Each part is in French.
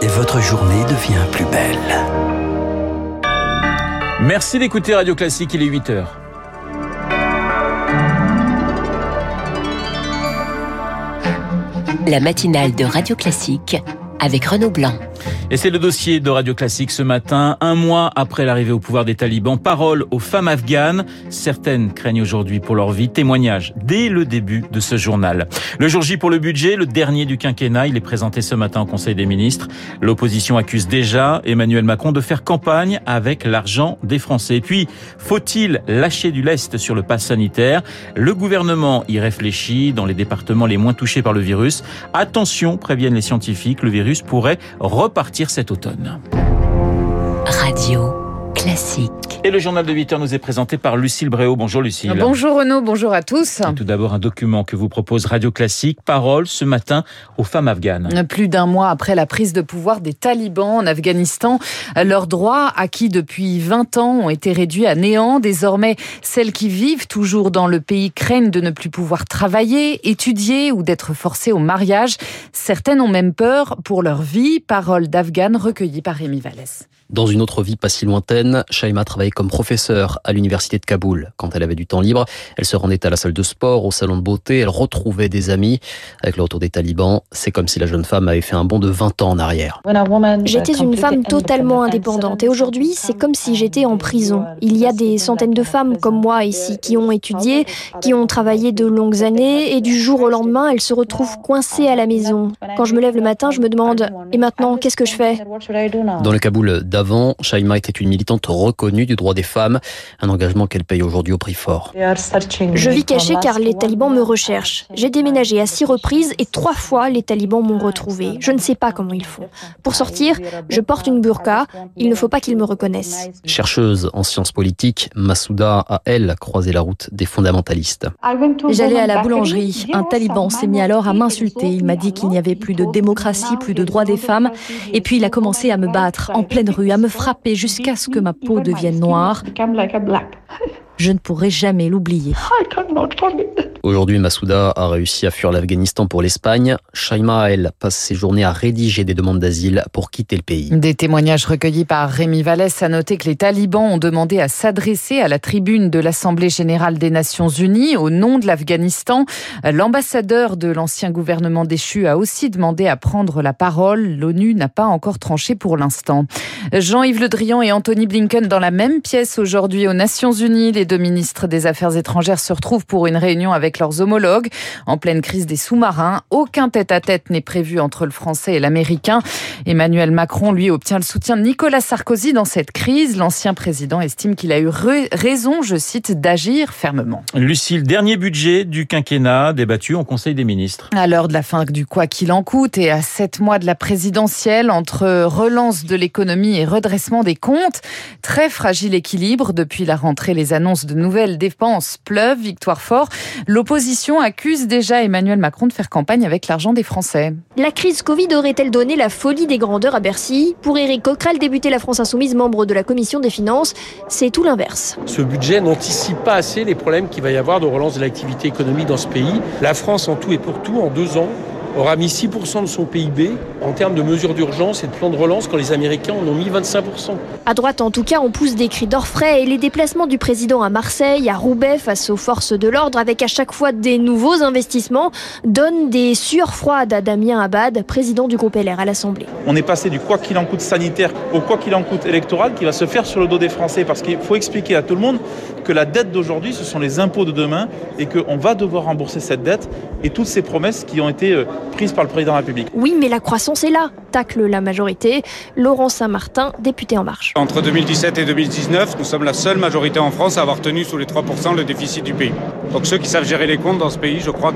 et votre journée devient plus belle. Merci d'écouter Radio Classique, il est 8 heures. La matinale de Radio Classique avec Renaud Blanc. Et c'est le dossier de Radio Classique ce matin, un mois après l'arrivée au pouvoir des talibans. Parole aux femmes afghanes. Certaines craignent aujourd'hui pour leur vie. Témoignage dès le début de ce journal. Le jour J pour le budget, le dernier du quinquennat, il est présenté ce matin au Conseil des ministres. L'opposition accuse déjà Emmanuel Macron de faire campagne avec l'argent des Français. puis, faut-il lâcher du lest sur le pass sanitaire? Le gouvernement y réfléchit dans les départements les moins touchés par le virus. Attention, préviennent les scientifiques, le virus pourrait repartir cet automne. Radio classique. Et le journal de 8 heures nous est présenté par Lucille Bréau. Bonjour Lucille. Bonjour Renaud, bonjour à tous. tout d'abord un document que vous propose Radio Classique, Parole ce matin aux femmes afghanes. Plus d'un mois après la prise de pouvoir des talibans en Afghanistan, leurs droits acquis depuis 20 ans ont été réduits à néant. Désormais, celles qui vivent toujours dans le pays craignent de ne plus pouvoir travailler, étudier ou d'être forcées au mariage. Certaines ont même peur pour leur vie. Parole d'Afghanes recueillies par Rémi Vallès. Dans une autre vie pas si lointaine, Shaima travaillait comme professeure à l'université de Kaboul. Quand elle avait du temps libre, elle se rendait à la salle de sport, au salon de beauté, elle retrouvait des amis. Avec le retour des talibans, c'est comme si la jeune femme avait fait un bond de 20 ans en arrière. J'étais une femme totalement indépendante et aujourd'hui, c'est comme si j'étais en prison. Il y a des centaines de femmes comme moi ici qui ont étudié, qui ont travaillé de longues années et du jour au lendemain, elles se retrouvent coincées à la maison. Quand je me lève le matin, je me demande et maintenant, qu'est-ce que je fais Dans le Kaboul avant, Shaima était une militante reconnue du droit des femmes, un engagement qu'elle paye aujourd'hui au prix fort. Je vis cachée car les talibans me recherchent. J'ai déménagé à six reprises et trois fois les talibans m'ont retrouvée. Je ne sais pas comment ils font. Pour sortir, je porte une burqa. Il ne faut pas qu'ils me reconnaissent. Chercheuse en sciences politiques, Massouda a, elle, croisé la route des fondamentalistes. J'allais à la boulangerie. Un taliban s'est mis alors à m'insulter. Il m'a dit qu'il n'y avait plus de démocratie, plus de droits des femmes. Et puis il a commencé à me battre en pleine rue, à me frapper jusqu'à ce que ma peau devienne noire. Je ne pourrai jamais l'oublier. Aujourd'hui, Massouda a réussi à fuir l'Afghanistan pour l'Espagne. Shaima, elle, passe ses journées à rédiger des demandes d'asile pour quitter le pays. Des témoignages recueillis par Rémi Vallès a noté que les talibans ont demandé à s'adresser à la tribune de l'Assemblée générale des Nations unies au nom de l'Afghanistan. L'ambassadeur de l'ancien gouvernement déchu a aussi demandé à prendre la parole. L'ONU n'a pas encore tranché pour l'instant. Jean-Yves Le Drian et Anthony Blinken dans la même pièce aujourd'hui aux Nations unies. Les deux ministres des Affaires étrangères se retrouvent pour une réunion avec leurs homologues. En pleine crise des sous-marins, aucun tête-à-tête n'est prévu entre le français et l'américain. Emmanuel Macron, lui, obtient le soutien de Nicolas Sarkozy dans cette crise. L'ancien président estime qu'il a eu raison, je cite, d'agir fermement. Lucille, dernier budget du quinquennat débattu en Conseil des ministres. À l'heure de la fin du quoi qu'il en coûte et à sept mois de la présidentielle, entre relance de l'économie et redressement des comptes, très fragile équilibre depuis la rentrée. Les annonces de nouvelles dépenses pleuvent, victoire fort. L'opposition accuse déjà Emmanuel Macron de faire campagne avec l'argent des Français. La crise Covid aurait-elle donné la folie des grandeurs à Bercy? Pour Éric Coquerel, débuté La France Insoumise, membre de la Commission des Finances, c'est tout l'inverse. Ce budget n'anticipe pas assez les problèmes qu'il va y avoir de relance de l'activité économique dans ce pays. La France, en tout et pour tout, en deux ans, aura mis 6% de son PIB en termes de mesures d'urgence et de plans de relance quand les Américains en ont mis 25%. À droite, en tout cas, on pousse des cris d'orfraie et les déplacements du président à Marseille, à Roubaix face aux forces de l'ordre avec à chaque fois des nouveaux investissements donnent des sueurs froides à Damien Abad, président du groupe LR à l'Assemblée. On est passé du quoi qu'il en coûte sanitaire au quoi qu'il en coûte électoral qui va se faire sur le dos des Français parce qu'il faut expliquer à tout le monde que la dette d'aujourd'hui, ce sont les impôts de demain et qu'on va devoir rembourser cette dette et toutes ces promesses qui ont été prise par le président de la République. Oui, mais la croissance est là, tacle la majorité. Laurent Saint-Martin, député En Marche. Entre 2017 et 2019, nous sommes la seule majorité en France à avoir tenu sous les 3% le déficit du pays. Donc ceux qui savent gérer les comptes dans ce pays, je crois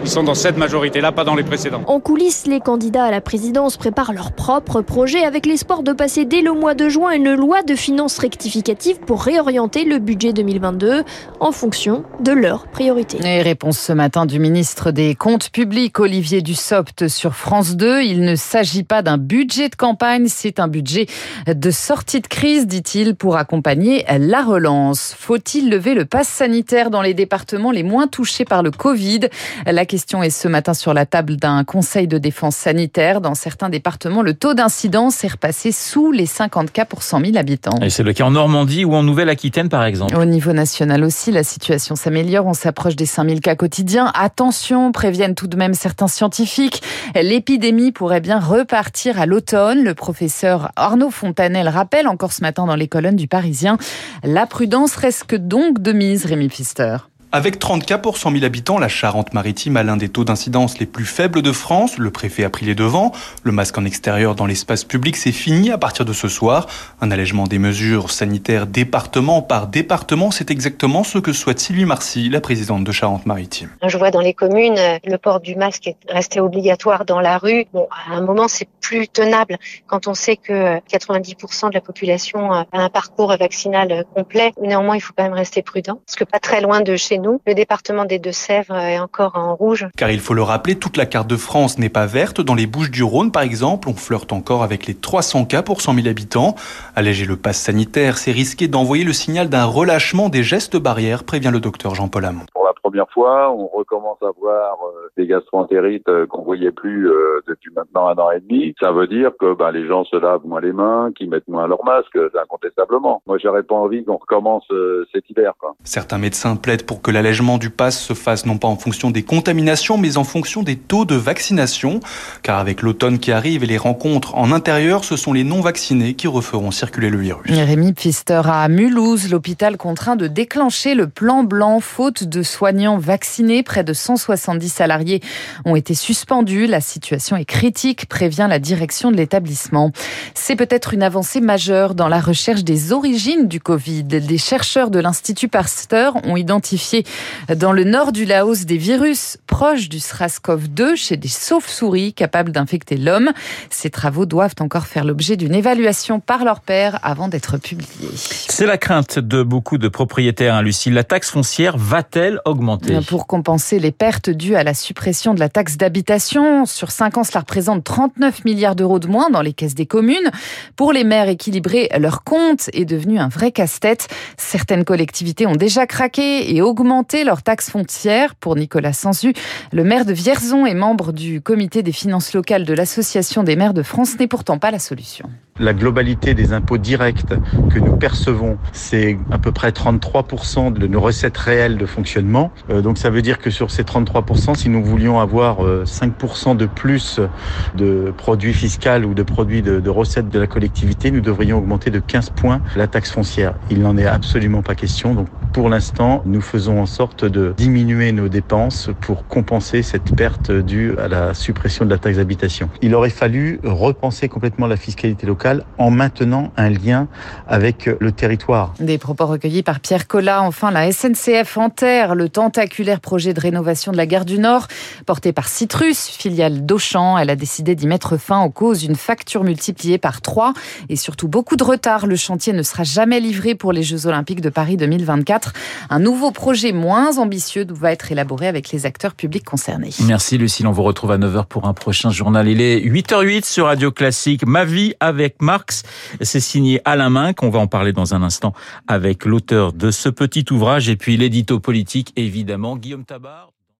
qu'ils sont dans cette majorité-là, pas dans les précédents. En coulisses, les candidats à la présidence préparent leur propre projet avec l'espoir de passer dès le mois de juin une loi de finances rectificative pour réorienter le budget 2022 en fonction de leurs priorités. Et réponse ce matin du ministre des Comptes publics, Olivier Dussopt, sur France 2. Il ne s'agit pas d'un budget de campagne, c'est un budget de sortie de crise, dit-il, pour accompagner la relance. Faut-il lever le pass sanitaire dans les départements les moins touchés par le Covid? La question est ce matin sur la table d'un conseil de défense sanitaire. Dans certains départements, le taux d'incidence est repassé sous les 50 cas pour 100 000 habitants. Et c'est le cas en Normandie ou en Nouvelle-Aquitaine, par exemple. Au niveau national aussi, la situation s'améliore. On s'approche des 5000 cas quotidiens. Attention, préviennent tout de même certains scientifiques. L'épidémie pourrait bien repartir à l'automne. Le professeur Arnaud Fontanel rappelle encore ce matin dans les colonnes du Parisien. La prudence reste donc de mise, Rémi Pfister. Avec 30 cas pour 100 000 habitants, la Charente-Maritime a l'un des taux d'incidence les plus faibles de France. Le préfet a pris les devants. Le masque en extérieur dans l'espace public, c'est fini à partir de ce soir. Un allègement des mesures sanitaires département par département, c'est exactement ce que souhaite Sylvie Marcy, la présidente de Charente-Maritime. Je vois dans les communes, le port du masque est resté obligatoire dans la rue. Bon, à un moment, c'est plus tenable quand on sait que 90% de la population a un parcours vaccinal complet. Néanmoins, il faut quand même rester prudent, parce que pas très loin de chez le département des Deux-Sèvres est encore en rouge. Car il faut le rappeler, toute la carte de France n'est pas verte. Dans les Bouches du Rhône, par exemple, on flirte encore avec les 300 cas pour 100 000 habitants. Alléger le pass sanitaire, c'est risquer d'envoyer le signal d'un relâchement des gestes barrières, prévient le docteur Jean Paul Hamon première fois. On recommence à voir euh, des gastroentérites euh, qu'on voyait plus euh, depuis maintenant un an et demi. Ça veut dire que ben, les gens se lavent moins les mains, qu'ils mettent moins leur masque, incontestablement. Moi, j'aurais pas envie qu'on recommence cet hiver. Quoi. Certains médecins plaident pour que l'allègement du pass se fasse non pas en fonction des contaminations, mais en fonction des taux de vaccination. Car avec l'automne qui arrive et les rencontres en intérieur, ce sont les non-vaccinés qui referont circuler le virus. Rémi Pfister à Mulhouse, l'hôpital contraint de déclencher le plan blanc faute de soignants vaccinés. Près de 170 salariés ont été suspendus. La situation est critique, prévient la direction de l'établissement. C'est peut-être une avancée majeure dans la recherche des origines du Covid. Des chercheurs de l'Institut Pasteur ont identifié dans le nord du Laos des virus proches du SRAS-CoV-2 chez des sauves-souris capables d'infecter l'homme. Ces travaux doivent encore faire l'objet d'une évaluation par leur père avant d'être publiés. C'est la crainte de beaucoup de propriétaires, hein, Lucie. La taxe foncière va-t-elle augmenter? Pour compenser les pertes dues à la suppression de la taxe d'habitation, sur 5 ans, cela représente 39 milliards d'euros de moins dans les caisses des communes. Pour les maires, équilibrer leurs comptes est devenu un vrai casse-tête. Certaines collectivités ont déjà craqué et augmenté leur taxe foncière. Pour Nicolas Sansu, le maire de Vierzon et membre du comité des finances locales de l'Association des maires de France n'est pourtant pas la solution la globalité des impôts directs que nous percevons, c'est à peu près 33% de nos recettes réelles de fonctionnement. Euh, donc ça veut dire que sur ces 33%, si nous voulions avoir 5% euh, de plus de produits fiscaux ou de produits de, de, recettes de la collectivité, nous devrions augmenter de 15 points la taxe foncière. Il n'en est absolument pas question. Donc pour l'instant, nous faisons en sorte de diminuer nos dépenses pour compenser cette perte due à la suppression de la taxe d'habitation. Il aurait fallu repenser complètement la fiscalité locale en maintenant un lien avec le territoire. Des propos recueillis par Pierre Collat. Enfin, la SNCF enterre le tentaculaire projet de rénovation de la gare du Nord, porté par Citrus, filiale d'Auchan. Elle a décidé d'y mettre fin en cause d'une facture multipliée par trois et surtout beaucoup de retard. Le chantier ne sera jamais livré pour les Jeux Olympiques de Paris 2024. Un nouveau projet moins ambitieux va être élaboré avec les acteurs publics concernés. Merci Lucille, on vous retrouve à 9h pour un prochain journal. Il est 8h08 sur Radio Classique. Ma vie avec Marx. C'est signé Alain Main, qu'on va en parler dans un instant avec l'auteur de ce petit ouvrage et puis l'édito politique, évidemment, Guillaume Tabar.